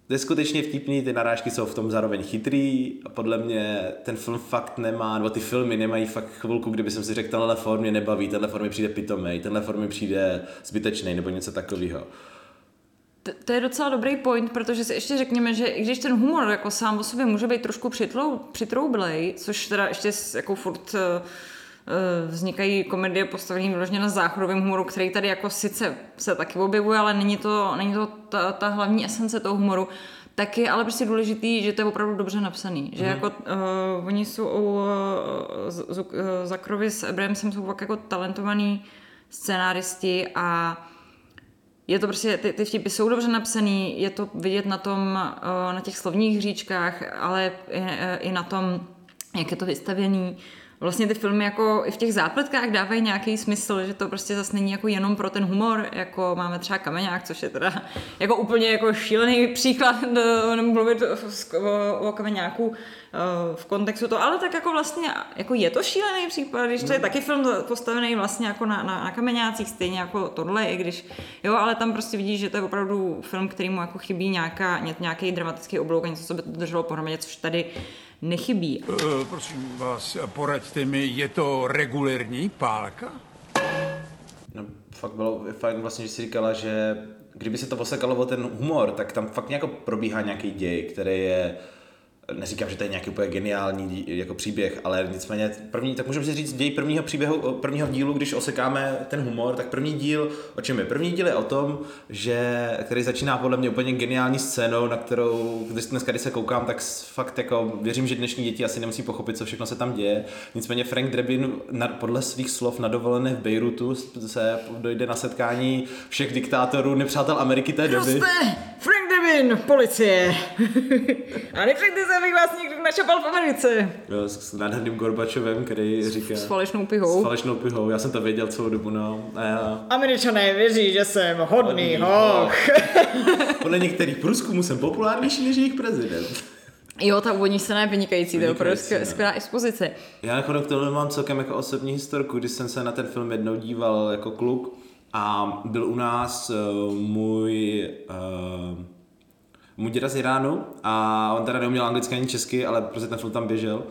to je skutečně vtipný, ty narážky jsou v tom zároveň chytrý a podle mě ten film fakt nemá, nebo ty filmy nemají fakt chvilku, kdyby jsem si řekl, tenhle form mě nebaví, tenhle form mi přijde pitomej, tenhle form mi přijde zbytečný nebo něco takového.
To je docela dobrý point, protože si ještě řekněme, že i když ten humor jako sám o sobě může být trošku přitroublej, což teda ještě jako furt uh, vznikají komedie postavené vyloženě na záchodovém humoru, který tady jako sice se taky objevuje, ale není to, není to ta, ta hlavní esence toho humoru, tak je ale prostě důležitý, že to je opravdu dobře napsaný. Že mm. jako uh, oni jsou uh, z, uh, Zakrovi s Abrahamsem jsou fakt jako talentovaní scénáristi a je to prostě, ty, ty vtipy jsou dobře napsaný, je to vidět na tom, uh, na těch slovních hříčkách, ale i, i na tom, jak je to vystavěný. Vlastně ty filmy jako i v těch zápletkách dávají nějaký smysl, že to prostě zase není jako jenom pro ten humor, jako máme třeba Kameňák, což je teda jako úplně jako šílený příklad, nemůžu mluvit o, o, Kameňáku eh, v kontextu to, ale tak jako vlastně jako je to šílený případ, když to je taky film postavený vlastně jako na, na, na kameňácích, stejně jako tohle, i když, jo, ale tam prostě vidíš, že to je opravdu film, který mu jako chybí nějaká, nějaký dramatický oblouk něco, co by to drželo pohromadě, což tady nechybí.
Uh, prosím vás, poraďte mi, je to regulérní pálka?
No, fakt bylo fajn vlastně, že jsi říkala, že kdyby se to posekalo o ten humor, tak tam fakt nějak probíhá nějaký děj, který je neříkám, že to je nějaký úplně geniální jako příběh, ale nicméně první, tak můžeme si říct děj prvního příběhu, prvního dílu, když osekáme ten humor, tak první díl, o čem je? První díl je o tom, že, který začíná podle mě úplně geniální scénou, na kterou, když dneska, když se koukám, tak fakt jako věřím, že dnešní děti asi nemusí pochopit, co všechno se tam děje. Nicméně Frank Drebin na, podle svých slov na dovolené v Bejrutu se dojde na setkání všech diktátorů, nepřátel Ameriky té doby.
Frank Drebin, policie. A nepřejte se abych vás někdo našapal v Americe.
Jo, s, s nádherným Gorbačovem, který říká...
S falešnou pihou.
S falešnou pihou, já jsem to věděl celou dobu, no. A já...
Američané věří, že jsem hodný, hodný hoch.
Podle některých průzkumů jsem populárnější než jejich prezident.
Jo, ta úvodní scéna je vynikající, to je opravdu skvělá expozice.
Já nakonec k tomu mám celkem jako osobní historku, když jsem se na ten film jednou díval jako kluk a byl u nás uh, můj uh, můj děda z Iránu a on teda neuměl anglicky ani česky, ale prostě ten film tam běžel.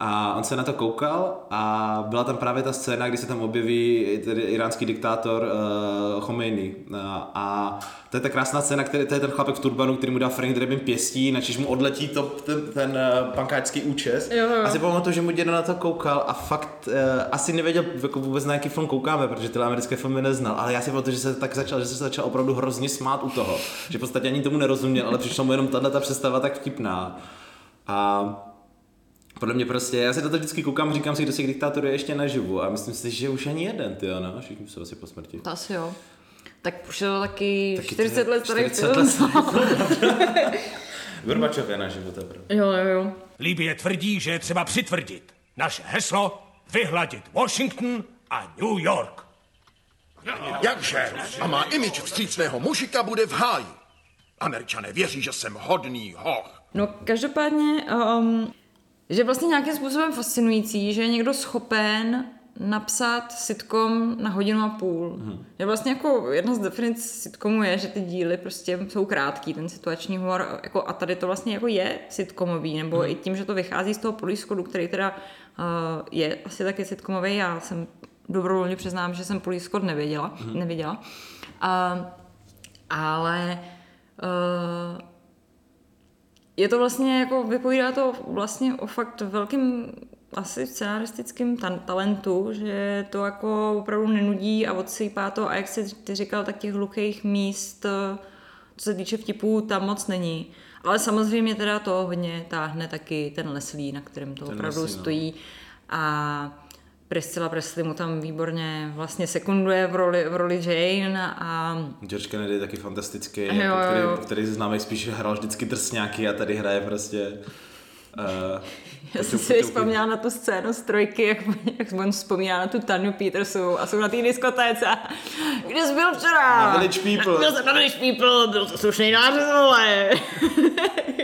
A on se na to koukal a byla tam právě ta scéna, kdy se tam objeví tedy iránský diktátor uh, Khomeini. Uh, a to je ta krásná scéna, který, to je ten chlapek v turbanu, který mu dá Frank Drebin pěstí, načež mu odletí to, ten, ten uh, pankáčský účes.
Jo, jo.
A si pamatuju, že mu děda na to koukal a fakt uh, asi nevěděl jako vůbec na jaký film koukáme, protože ty americké filmy neznal, ale já si pamatuju, že se tak začal, že se začal opravdu hrozně smát u toho, že v podstatě ani tomu nerozuměl, ale přišla mu jenom tahle ta představa tak vtipná. A podle mě prostě, já se to vždycky koukám, říkám si, kdo si diktátor je ještě naživu a myslím si, že už ani jeden, ty no, všichni jsou asi po smrti.
To asi jo. Tak už je to taky, taky 40
to
let starý
40
film.
let Gorbačov je naživu, to je pravda.
Jo, jo, jo.
Líbě tvrdí, že je třeba přitvrdit. Naše heslo vyhladit Washington a New York.
Jakže? A má imič vstřícného mužika bude v háji. Američané věří, že jsem hodný hoch.
No každopádně, um, že vlastně nějakým způsobem fascinující, že je někdo schopen napsat sitcom na hodinu a půl. Hmm. Je vlastně jako jedna z definic sitcomu je, že ty díly prostě jsou krátký, ten situační humor, jako, a tady to vlastně jako je sitcomový, nebo hmm. i tím, že to vychází z toho polískodu, který teda uh, je asi taky sitcomový, já jsem dobrovolně přiznám, že jsem polískod nevěděla, hmm. nevěděla. Uh, ale uh, je to vlastně jako, vypovídá to vlastně o fakt velkým asi scenaristickým ta- talentu, že to jako opravdu nenudí a odsypá to a jak jsi ty říkal, tak těch hluchých míst, co se týče vtipů, tam moc není. Ale samozřejmě teda to hodně táhne taky ten Leslie, na kterém to
Ten
opravdu
Leslie, no.
stojí. A Priscilla Presley mu tam výborně vlastně sekunduje v roli, v roli Jane a
George Kennedy je taky fantastický,
Jo,
jako, který,
jo.
který známe spíš hrál vždycky drsňáky a tady hraje prostě Uh,
Já jsem si vzpomněla na tu scénu z trojky, jak, jak on vzpomíná na tu Tanu Petersu a jsou na té diskotéce. a Kde jsi byl včera?
Na Village People.
Byl jsem na Village People, byl to slušný nářez, vole.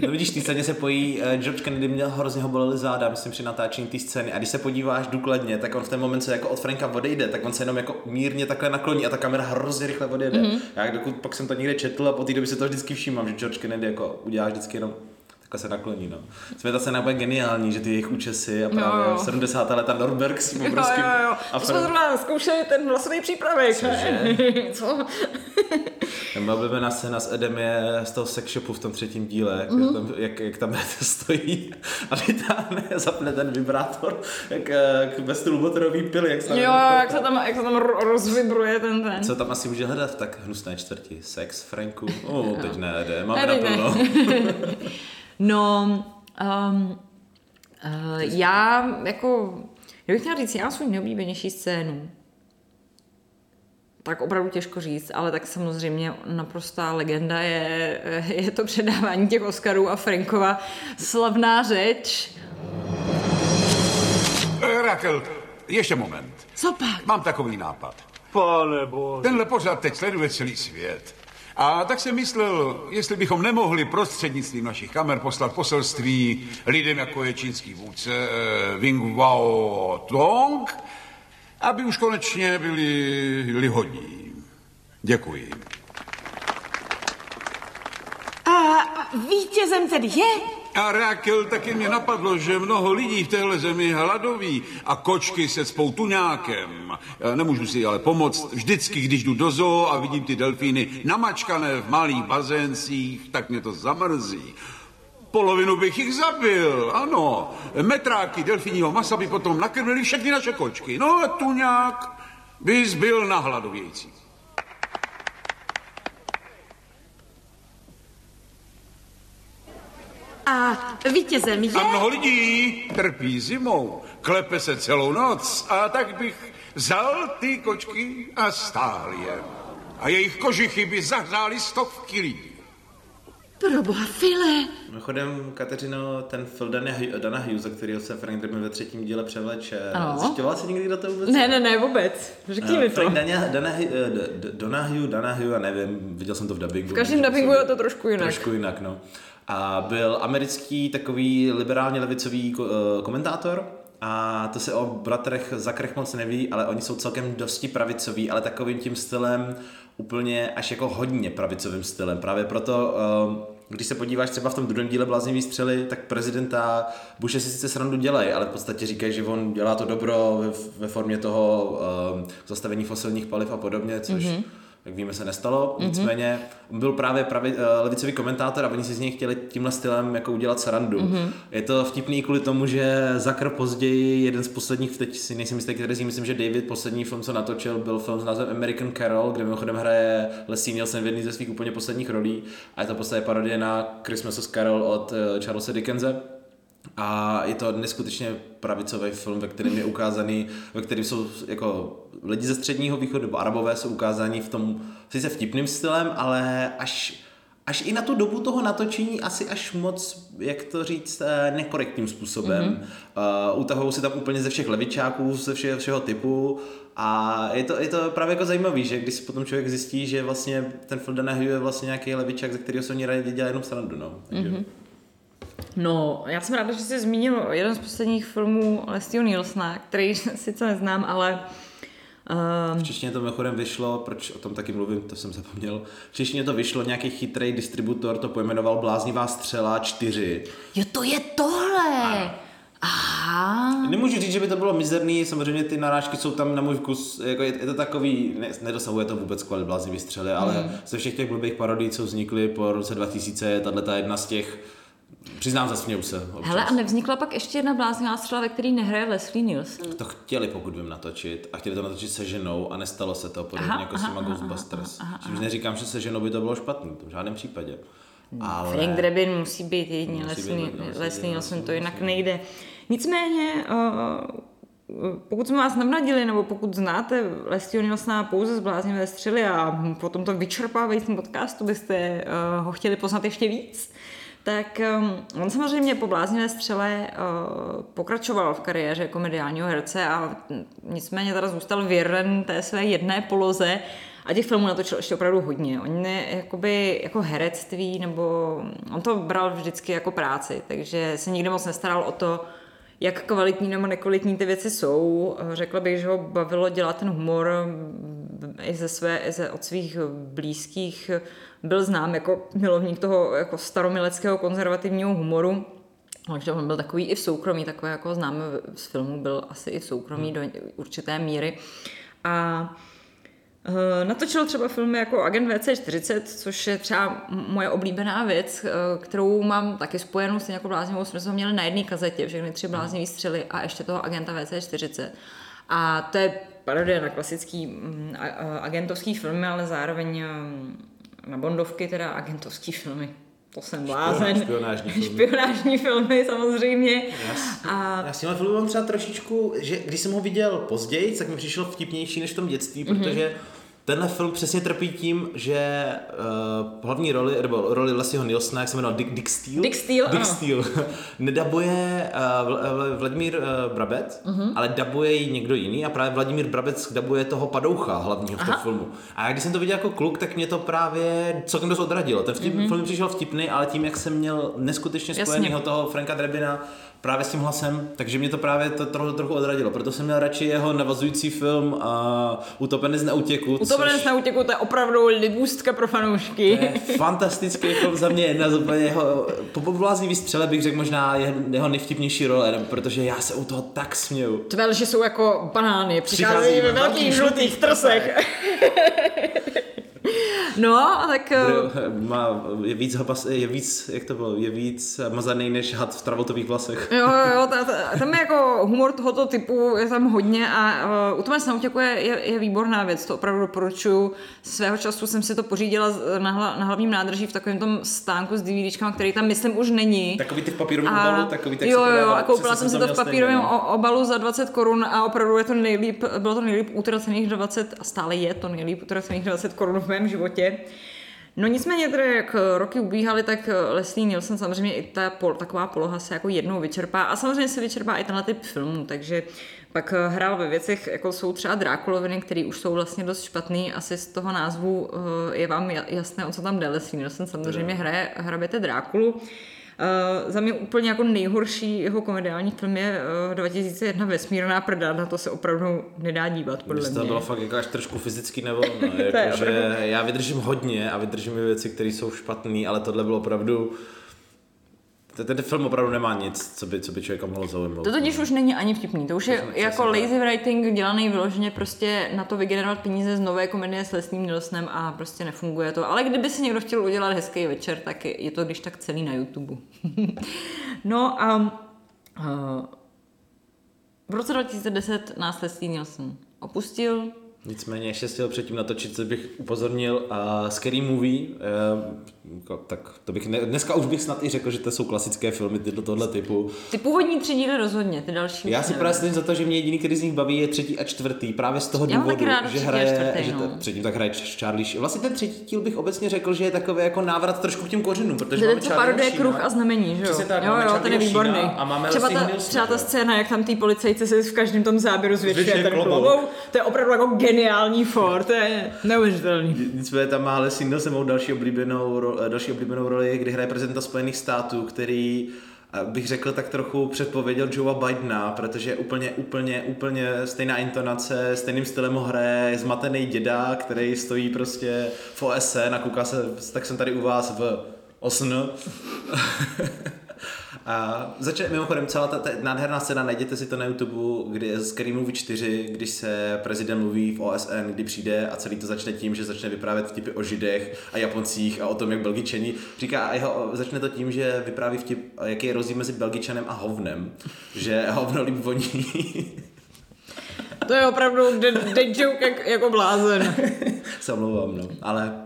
No vidíš, té scéně se pojí, uh, George Kennedy měl hrozně ho bolely záda, myslím, při natáčení té scény. A když se podíváš důkladně, tak on v ten moment, co jako od Franka odejde, tak on se jenom jako mírně takhle nakloní a ta kamera hrozně rychle odjede. Mm-hmm. Já dokud pak jsem to někde četl a po té době si to vždycky všímám, že George Kennedy jako udělá vždycky jenom takhle se nakloní, no. Jsme ta scéna bude geniální, že ty jejich účesy a právě
jo.
70. leta Norberg s tím
Jo,
obrovským...
jo, jo.
A
To jsme zrovna zkoušeli ten hlasový přípravek. ne? Co?
Moje oblíbená scéna s Edem je z toho sex shopu v tom třetím díle, jak,
Mhm.
mm-hmm. tam, jak, jak tam stojí a vytáhne, zapne ten vibrátor, jak, jak ve stylu motorový pily, jak se tam
Jo, jak se tam, jak se tam ro- rozvibruje ten ten.
Co tam asi může hledat v tak hnusné čtvrti? Sex, Franku? O, teď ne, Ede, máme naplno.
No, um, uh, já jako, kdybych měla říct, já mám svůj nejoblíbenější scénu, tak opravdu těžko říct, ale tak samozřejmě naprostá legenda je, je to předávání těch Oscarů a Frankova slavná řeč.
Rakel, ještě moment.
Co pak?
Mám takový nápad.
Pane bože.
Tenhle pořád teď sleduje celý svět. A tak jsem myslel, jestli bychom nemohli prostřednictvím našich kamer poslat poselství lidem, jako je čínský vůdce eh, Wing Wao Tong, aby už konečně byli, byli hodní. Děkuji.
A vítězem tedy je?
A Rakel, taky mě napadlo, že mnoho lidí v téhle zemi hladoví a kočky se spou tuňákem. Já Nemůžu si ale pomoct. Vždycky, když jdu do zoo a vidím ty delfíny namačkané v malých bazéncích, tak mě to zamrzí. Polovinu bych jich zabil, ano. Metráky delfíního masa by potom nakrmili všechny naše kočky. No a tuňák by zbyl na hladovějící.
A vítězem je?
A mnoho lidí trpí zimou, klepe se celou noc a tak bych vzal ty kočky a stál je. A jejich kožichy by zahřály stovky lidí.
Proboha, File.
Mimochodem, Kateřino, ten film Dana, Hu- Dana Hughes, kterého se Frank Drebin ve třetím díle převleče, zjišťovala jsi někdy, kdo to vůbec
Ne, ne, ne, vůbec. Řekni mi to.
Frank Dana, Dana, eh, D- D- Donahue, Donahue, a nevím, viděl jsem to v dubbingu.
V každém dubbingu je to trošku jinak.
Trošku jinak, no. A byl americký takový liberálně levicový eh, komentátor, a to se o bratrech Zakrech moc neví, ale oni jsou celkem dosti pravicoví, ale takovým tím stylem úplně až jako hodně pravicovým stylem. Právě proto, eh, když se podíváš třeba v tom druhém díle Bláznivý střely, tak prezidenta Bushe si sice srandu dělají, ale v podstatě říkají, že on dělá to dobro ve, ve formě toho eh, zastavení fosilních paliv a podobně, což mm-hmm jak víme, se nestalo. Mm-hmm. Nicméně on byl právě pravi, uh, levicový komentátor a oni si z něj chtěli tímhle stylem jako udělat srandu. Mm-hmm. Je to vtipný kvůli tomu, že Zakr později, jeden z posledních, teď si nejsem jistý, který si myslím, že David poslední film, co natočil, byl film s názvem American Carol, kde mimochodem hraje Leslie Nielsen v jedné ze svých úplně posledních rolí a je to podstatě parodie na Christmas Carol od uh, Charlesa Dickense. A je to neskutečně pravicový film, ve kterém je ukázaný, ve kterém jsou jako lidi ze středního východu, nebo arabové jsou ukázáni v tom sice vtipným stylem, ale až, až i na tu dobu toho natočení asi až moc, jak to říct, eh, nekorektním způsobem. Mm-hmm. Uh, utahují si tam úplně ze všech levičáků, ze všeho, všeho typu a je to, je to právě jako zajímavý, že když si potom člověk zjistí, že vlastně ten Donahue je vlastně nějaký levičák, ze kterého se oni rádi dělají jenom srandu, no. Takže... Mm-hmm.
No, já jsem ráda, že jsi zmínil jeden z posledních filmů Leslieho Nielsena, který sice neznám, ale
V
um,
češtině to mimochodem vyšlo, proč o tom taky mluvím, to jsem zapomněl. V češtině to vyšlo, nějaký chytrý distributor to pojmenoval Bláznivá střela 4.
Jo, to je tohle. Aha.
Nemůžu říct, že by to bylo mizerný, samozřejmě ty narážky jsou tam na můj vkus, jako je, je to takový, ne, nedosahuje to vůbec kvalit Bláznivý střely, ale
Hmm.
ze všech těch blbých parodí, co vznikly po roce 2000, je tahle jedna z těch, přiznám, zasměju se. Občas.
hele, a nevznikla pak ještě jedna bláznivá střela, ve který nehraje Leslie Nielsen?
To chtěli, pokud vím, natočit a chtěli to natočit se ženou a nestalo se to, podobně
Aha,
jako s
aha,
těma
aha,
Ghostbusters. Čímž neříkám, že se ženou by to bylo špatný, to v žádném případě. Ale...
Frank Drebin musí být jedině, Leslie, Leslie Nielsen to jinak
musí.
nejde. Nicméně, uh, pokud jsme vás navnadili, nebo pokud znáte Leslieho Nielsena pouze z Bláznivé střely a po tomto vyčerpávajícím podcastu byste uh, ho chtěli poznat ještě víc, tak um, on samozřejmě po bláznivé střele uh, pokračoval v kariéře komediálního herce a nicméně teda zůstal věren té své jedné poloze a těch filmů natočil ještě opravdu hodně. On je jakoby jako herectví, nebo on to bral vždycky jako práci, takže se nikdy moc nestaral o to, jak kvalitní nebo nekvalitní ty věci jsou. Řekla bych, že ho bavilo dělat ten humor i ze své, i ze, od svých blízkých. Byl znám jako milovník toho jako staromileckého konzervativního humoru. Takže on byl takový i v soukromí, takové jako známe z filmu, byl asi i v soukromí do určité míry. A eh, Natočil třeba filmy jako Agent VC40, což je třeba moje oblíbená věc, eh, kterou mám taky spojenou s jako bláznivou. Jsme to měli na jedné kazetě, všechny tři bláznivé střely a ještě toho Agenta VC40. A to je parodie na klasický mm, agentovský filmy, ale zároveň mm, na bondovky, teda agentovský filmy. To jsem blázen.
špionážní filmy.
Špionážní filmy samozřejmě.
A... Já s filmem mám třeba trošičku, že když jsem ho viděl později, tak mi přišel vtipnější než v tom dětství,
Mhm.
protože tenhle film přesně trpí tím, že uh, hlavní roli, nebo roli Leslieho Nilsona, jak se jmenuje, Dick, Dick Steele?
Dick Steele,
Dick
ano.
Steele. Nedabuje uh, Vl- Vl- Vladimír uh, Brabec,
Mhm.
ale dabuje ji někdo jiný a právě Vladimír Brabec dabuje toho padoucha hlavního v tom
Aha.
filmu. A když jsem to viděl jako kluk, tak mě to právě celkem dost odradilo. Ten vtip,
Mhm.
film přišel vtipný, ale tím, jak jsem měl neskutečně
Jasně.
spojenýho toho Franka Drebina právě s tím hlasem, takže mě to právě to trochu, trochu odradilo. Proto jsem měl radši jeho navazující film uh, Utopenec na útěku.
Utopenec
což
na útěku, to je opravdu libůstka pro fanoušky.
je fantastický film za mě jedna z úplně jeho, po pobláznivý střele bych řekl možná jeho, jeho nejvtipnější role, protože já se u toho tak směju.
Tvé lži jsou jako banány, přicházejí ve
ve
velkých žlutých trsech. no, tak... eh,
Má, je víc, hapas, je víc, jak to bylo, je víc mazaný než had v travoltových vlasech.
Jo, jo, jo, ta, ta, tam je jako humor tohoto typu, je tam hodně a uh, Utopenec na útěku je, je, je, výborná věc, to opravdu doporučuju. Svého času jsem si to pořídila na, hla, na hlavním nádraží v takovém tom stánku s DVDčkama, který tam myslím už není.
Takový ty v papírovém obalu, takový tak
jo,
se to
jo, a koupila
přesně
jsem si
to
v papírovém
no.
obalu za 20 korun a opravdu je to nejlíp, bylo to nejlíp utracených 20 a stále je to nejlíp utracených 20 korun v mém životě. No nicméně tedy, jak roky ubíhaly, tak Leslie Nielsen samozřejmě i ta pol, taková poloha se jako jednou vyčerpá a samozřejmě se vyčerpá i tenhle typ filmů, takže pak hrál ve věcech, jako jsou třeba Drákuloviny, které už jsou vlastně dost špatný, asi z toho názvu eh, je vám ja- jasné, o co tam jde. Leslie Nielsen samozřejmě hraje hraběte Drákulu. Uh, za mě úplně jako nejhorší jeho komediální film je uh, 2001 Vesmírná prda, na to se opravdu nedá dívat, podle
Mně
mě.
to bylo fakt jako až trošku fyzicky nevolno,
To je
jako, že já vydržím hodně a vydržím i věci, které jsou špatné, ale tohle bylo opravdu ten, ten film opravdu nemá nic, co by, co by člověka mohlo zaujmout.
To totiž už není ani vtipný, to už je
Přesně,
jako lazy writing dělaný vyloženě prostě na to vygenerovat peníze z nové komedie s Lesným Nilsnem a prostě nefunguje to. Ale kdyby si někdo chtěl udělat hezký večer, tak je je to když tak celý na YouTube. no a uh, v roce 2010 nás Leslie Nielsen opustil,
Nicméně ještě chtěl předtím natočit, co bych upozornil, a Scary Movie, jako, tak to bych, ne, dneska už bych snad i řekl, že to jsou klasické filmy tyto tohle typu.
ty původní tři díly rozhodně, ty další
Já si právě za to, že mě jediný, který z nich baví, je třetí a čtvrtý. Právě z toho
Já
důvodu,
taky ráda
že hraje,
čtvrtý,
že
no.
to, předtím tak hraje Ch- Charlie Sheen. Vlastně ten třetí díl bych obecně řekl, že je takový jako návrat trošku k těm kořenům, protože
To je
máme Charlieho
parodie kruh a znamení, že jo?
Přesně tak,
jo, jo, ten je výborný.
A máme
třeba, ta, třeba ta scéna, jak tam ty policajci si v každém tom záběru zvětšuje ten
klobouk.
to je opravdu jako geniální for, to je neuvěřitelný.
Nicméně tam má Leslie Nielsen další oblíbenou, ro- další oblíbenou roli, kdy hraje prezidenta Spojených států, který eh, bych řekl tak trochu předpověděl Joea Bidena, protože je úplně, úplně, úplně stejná intonace, stejným stylem ho hraje, zmatený děda, který stojí prostě v OSN a kouká se, tak jsem tady u vás v OSN. A začne, mimochodem, celá ta, ta nádherná scéna, najděte si to na YouTube, kdy je z Scary Movie 4, když se prezident mluví v OSN, kdy přijde a celý to začne tím, že začne vyprávět vtipy o Židech a Japoncích a o tom, jak Belgičani. Říká, a jeho, začne to tím, že vypráví vtip, jaký je rozdíl mezi Belgičanem a hovnem. Že hovno líp voní.
To je opravdu dead, joke jak, jako blázen.
se omlouvám, no. Ale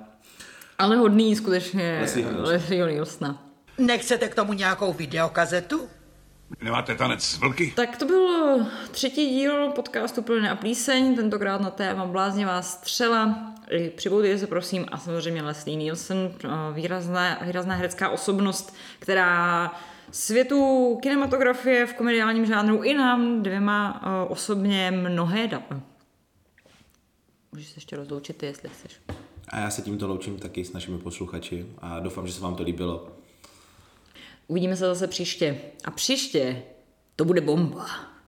Ale hodný skutečně Leslieho Nielsena.
Nechcete k tomu nějakou videokazetu?
Nemáte tanec s vlky?
Tak to byl třetí díl podcastu Plyne a plíseň, tentokrát na téma bláznivá střela. I Připoutejte se prosím a samozřejmě Leslie Nielsen, eh, výrazná, výrazná herecká osobnost, která světu kinematografie v komediálním žánru i nám dvěma eh, osobně mnohé dala. Můžeš se ještě rozloučit ty, jestli chceš.
a já se tímto loučím taky s našimi posluchači a doufám, že se vám to líbilo.
Uvidíme se zase příště. A příště to bude bomba.